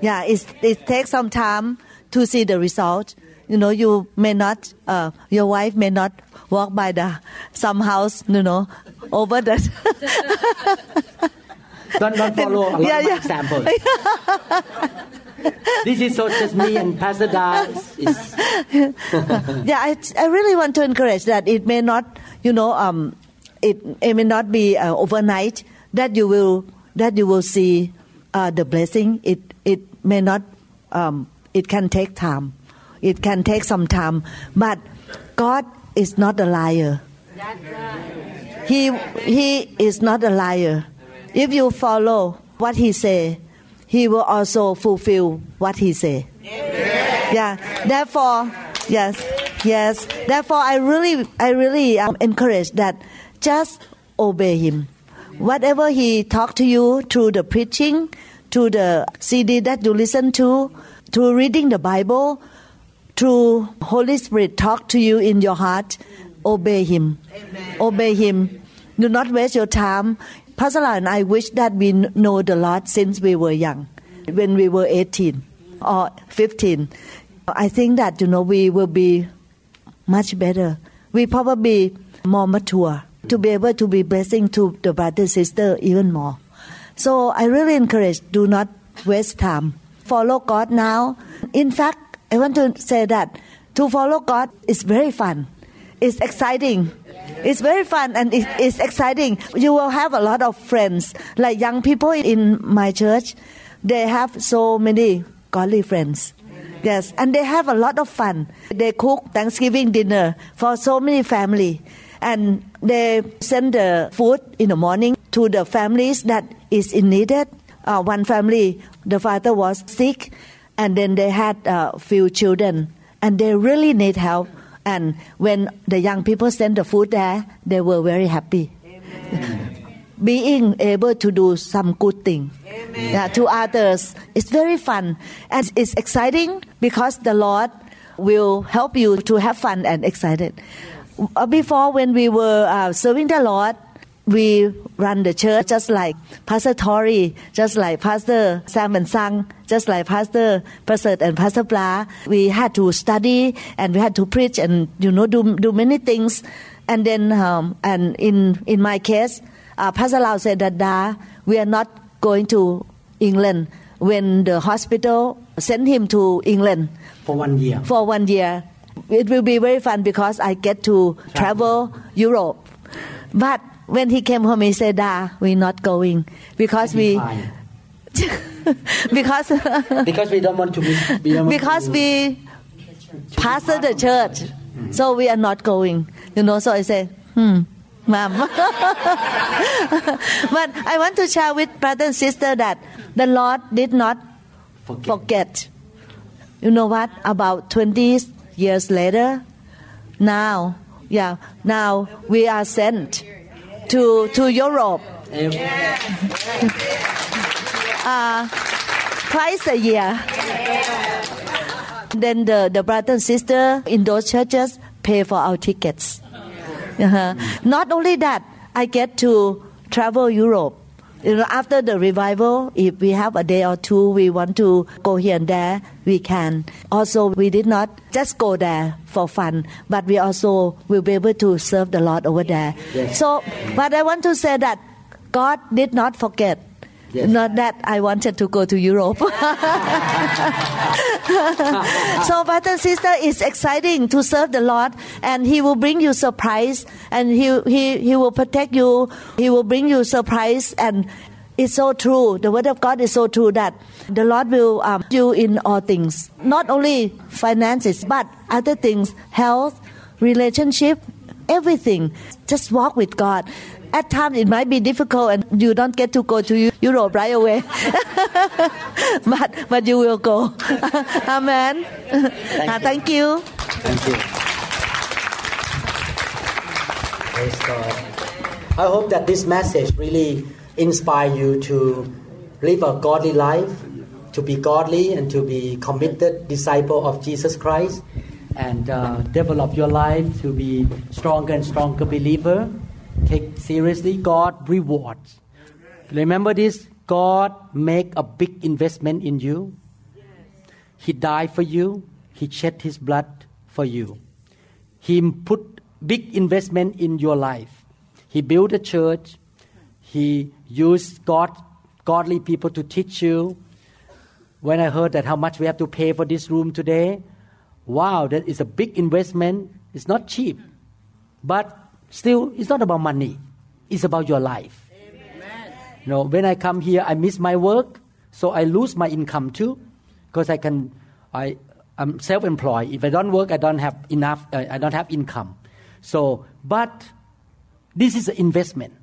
Yeah, it's, it takes some time to see the result. You know, you may not, uh, your wife may not walk by the some house, you know, over the. Don't, don't follow a lot Yeah, of yeah. examples. this is so just me and Pastor Dow. Yeah, I, I really want to encourage that it may not, you know, um, it, it may not be uh, overnight that you will that you will see uh, the blessing. It it may not. Um, it can take time. It can take some time, but God is not a liar. He he is not a liar. If you follow what he say, he will also fulfill what he say. Yeah. Therefore, yes, yes. Therefore, I really, I really um, encourage that just obey him. Whatever he talk to you through the preaching, through the CD that you listen to, through reading the Bible, through Holy Spirit talk to you in your heart, obey him. Obey him. Do not waste your time. Pastor and I wish that we know the Lord since we were young, when we were 18 or 15. I think that, you know, we will be much better. We probably more mature to be able to be blessing to the brother sister even more. So I really encourage do not waste time. Follow God now. In fact, I want to say that to follow God is very fun. It's exciting. It's very fun and it- it's exciting. You will have a lot of friends, like young people in my church. They have so many godly friends. Yes, and they have a lot of fun. They cook Thanksgiving dinner for so many family, and they send the food in the morning to the families that is in needed. Uh, one family, the father was sick, and then they had a few children, and they really need help. And when the young people sent the food there, they were very happy. Being able to do some good thing. Yeah, to others. It's very fun. And it's exciting because the Lord will help you to have fun and excited. Uh, Before, when we were uh, serving the Lord, we run the church just like Pastor Tori, just like Pastor Sam and Sang, just like Pastor Prasad and Pastor Bla. We had to study and we had to preach and you know do do many things. And then um, and in in my case, uh, Pastor Lau said that "Da, we are not going to England when the hospital sent him to England for one year. for one year. It will be very fun because I get to travel Europe. But when he came home, he said, "Da, we're not going because we because because we don't want to we because to, we pastor the church, so we are not going. You know, so I say, hmm, mom. but I want to share with brother and sister that the Lord did not forget. forget. You know what? About 20 years later, now, yeah, now we are sent to, to Europe uh, twice a year. Then the, the brother and sister in those churches pay for our tickets. Uh-huh. Not only that, I get to travel Europe. You know, after the revival, if we have a day or two, we want to go here and there, we can. Also, we did not just go there for fun, but we also will be able to serve the Lord over there. Yes. So, but I want to say that God did not forget. Not that I wanted to go to Europe. so, brother and sister, it's exciting to serve the Lord, and He will bring you surprise, and He He He will protect you. He will bring you surprise, and it's so true. The Word of God is so true that the Lord will um, you in all things, not only finances, but other things, health, relationship, everything. Just walk with God. At times it might be difficult and you don't get to go to Europe right away. but but you will go. Amen. Uh, Thank you. Thank you. Praise God. I hope that this message really inspire you to live a godly life, to be godly and to be committed disciple of Jesus Christ, and uh, develop your life to be stronger and stronger believer. Take seriously God rewards. Remember this: God make a big investment in you. He died for you. He shed His blood for you. He put big investment in your life. He built a church. He used God, godly people to teach you. When I heard that how much we have to pay for this room today, wow, that is a big investment. It's not cheap, but still, it's not about money. It's about your life. You know, when I come here, I miss my work, so I lose my income too, because I can, I, I'm self-employed. If I don't work, I don't have enough. Uh, I don't have income. So, but this is an investment.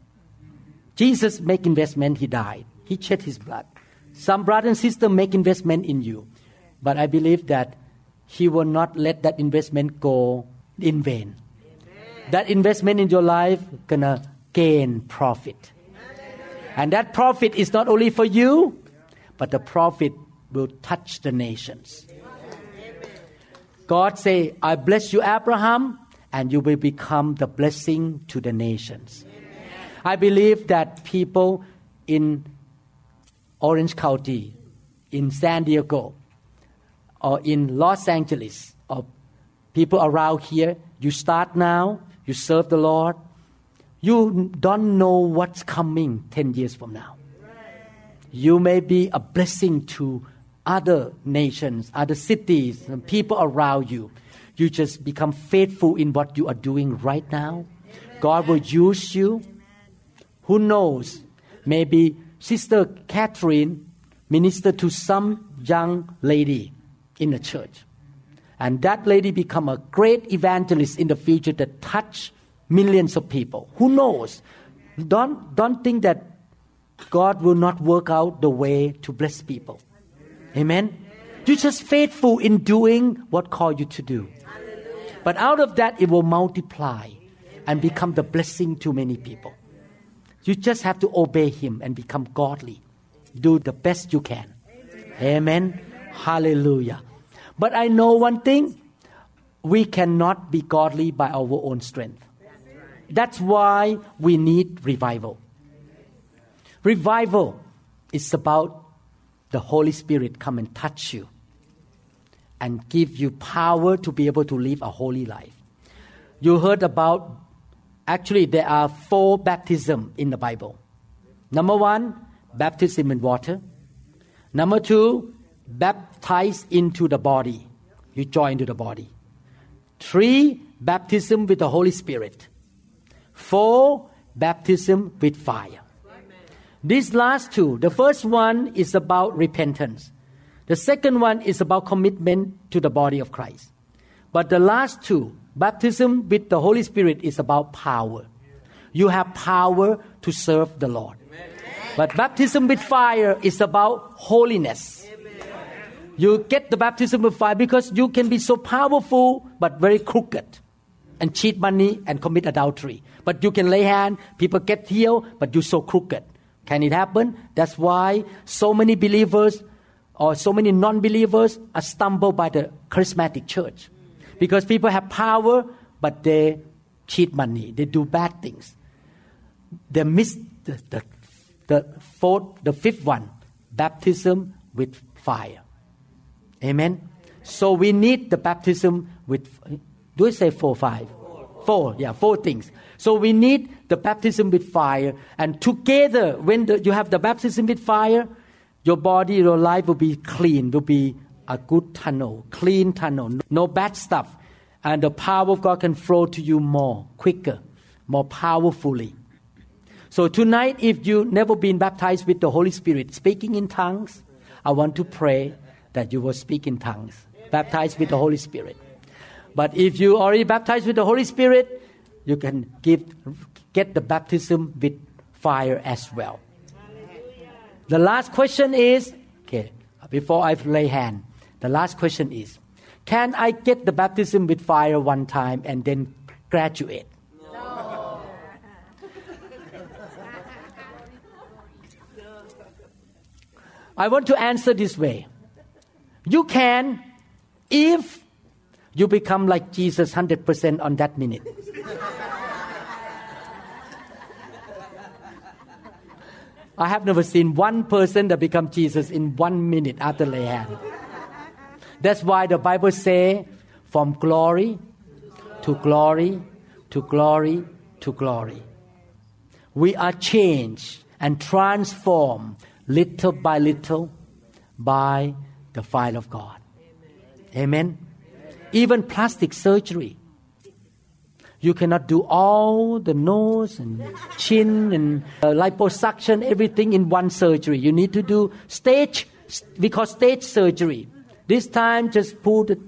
Jesus make investment. He died. He shed his blood. Some brother and sister make investment in you, but I believe that He will not let that investment go in vain. That investment in your life gonna gain profit. And that profit is not only for you, but the profit will touch the nations. God say, I bless you, Abraham, and you will become the blessing to the nations. I believe that people in Orange County, in San Diego, or in Los Angeles, or people around here, you start now, you serve the Lord, you don't know what's coming 10 years from now. You may be a blessing to other nations, other cities, and people around you. You just become faithful in what you are doing right now. God will use you. Who knows? Maybe Sister Catherine ministered to some young lady in the church. And that lady become a great evangelist in the future that touch millions of people. Who knows? Don't, don't think that God will not work out the way to bless people. Amen? You're just faithful in doing what called you to do. But out of that, it will multiply and become the blessing to many people. You just have to obey Him and become godly. Do the best you can. Amen. Hallelujah. But I know one thing we cannot be godly by our own strength. That's why we need revival. Revival is about the Holy Spirit come and touch you and give you power to be able to live a holy life. You heard about actually there are four baptism in the Bible. Number 1, baptism in water. Number 2, baptized into the body. You join into the body. Three, baptism with the Holy Spirit. Four, baptism with fire. These last two, the first one is about repentance. The second one is about commitment to the body of Christ. But the last two, baptism with the Holy Spirit, is about power. You have power to serve the Lord. Amen. But baptism with fire is about holiness you get the baptism with fire because you can be so powerful but very crooked and cheat money and commit adultery. But you can lay hand, people get healed, but you're so crooked. Can it happen? That's why so many believers or so many non believers are stumbled by the charismatic church. Because people have power, but they cheat money, they do bad things. They miss the, the, the fourth, the fifth one baptism with fire. Amen. So we need the baptism with, do I say four, five? four, yeah, four things. So we need the baptism with fire, and together, when the, you have the baptism with fire, your body, your life will be clean, will be a good tunnel, clean tunnel, no bad stuff, and the power of God can flow to you more, quicker, more powerfully. So tonight, if you've never been baptized with the Holy Spirit, speaking in tongues, I want to pray that you will speak in tongues, baptized with the Holy Spirit. But if you already baptized with the Holy Spirit, you can give, get the baptism with fire as well. The last question is okay, before I lay hand, the last question is Can I get the baptism with fire one time and then graduate? No. I want to answer this way. You can if you become like Jesus 100% on that minute. I have never seen one person that become Jesus in one minute after lay hand. That's why the Bible say, from glory to glory to glory to glory. We are changed and transformed little by little by the fire of God. Amen even plastic surgery. You cannot do all the nose and chin and uh, liposuction, everything in one surgery. You need to do stage, we call stage surgery. This time, just pull the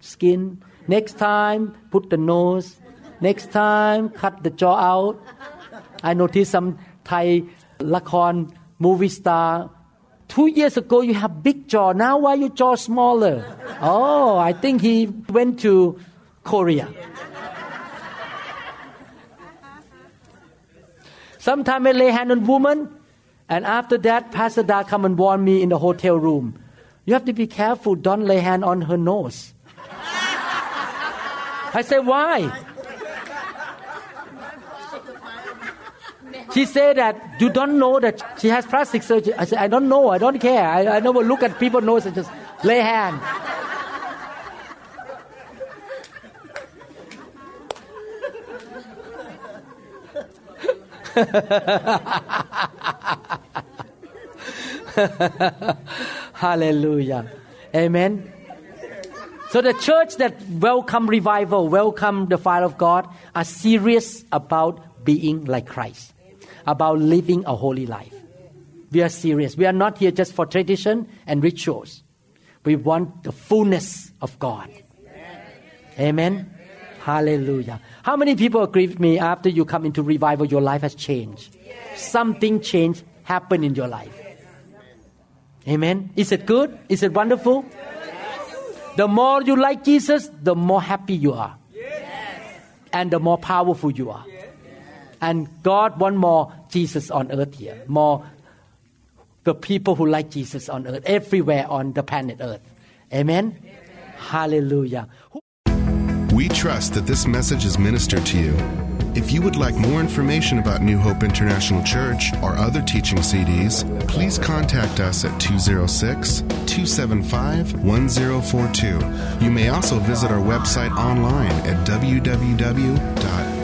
skin. Next time, put the nose. Next time, cut the jaw out. I noticed some Thai lakon movie star Two years ago, you have big jaw. Now, why your jaw smaller? Oh, I think he went to Korea. Sometimes I lay hand on woman, and after that, Pastor Da come and warn me in the hotel room. You have to be careful. Don't lay hand on her nose. I say, why? She said that you don't know that she has plastic surgery. I said, I don't know. I don't care. I, I never look at people's nose and just lay hand. Hallelujah. Amen. So the church that welcome revival, welcome the fire of God, are serious about being like Christ about living a holy life. We are serious. We are not here just for tradition and rituals. We want the fullness of God. Amen. Hallelujah. How many people agree with me after you come into revival, your life has changed? Something changed happened in your life. Amen. Is it good? Is it wonderful? The more you like Jesus, the more happy you are. And the more powerful you are. And God want more Jesus on earth here, more the people who like Jesus on earth, everywhere on the planet earth. Amen? Amen. Hallelujah. We trust that this message is ministered to you. If you would like more information about New Hope International Church or other teaching CDs, please contact us at 206 275 1042. You may also visit our website online at www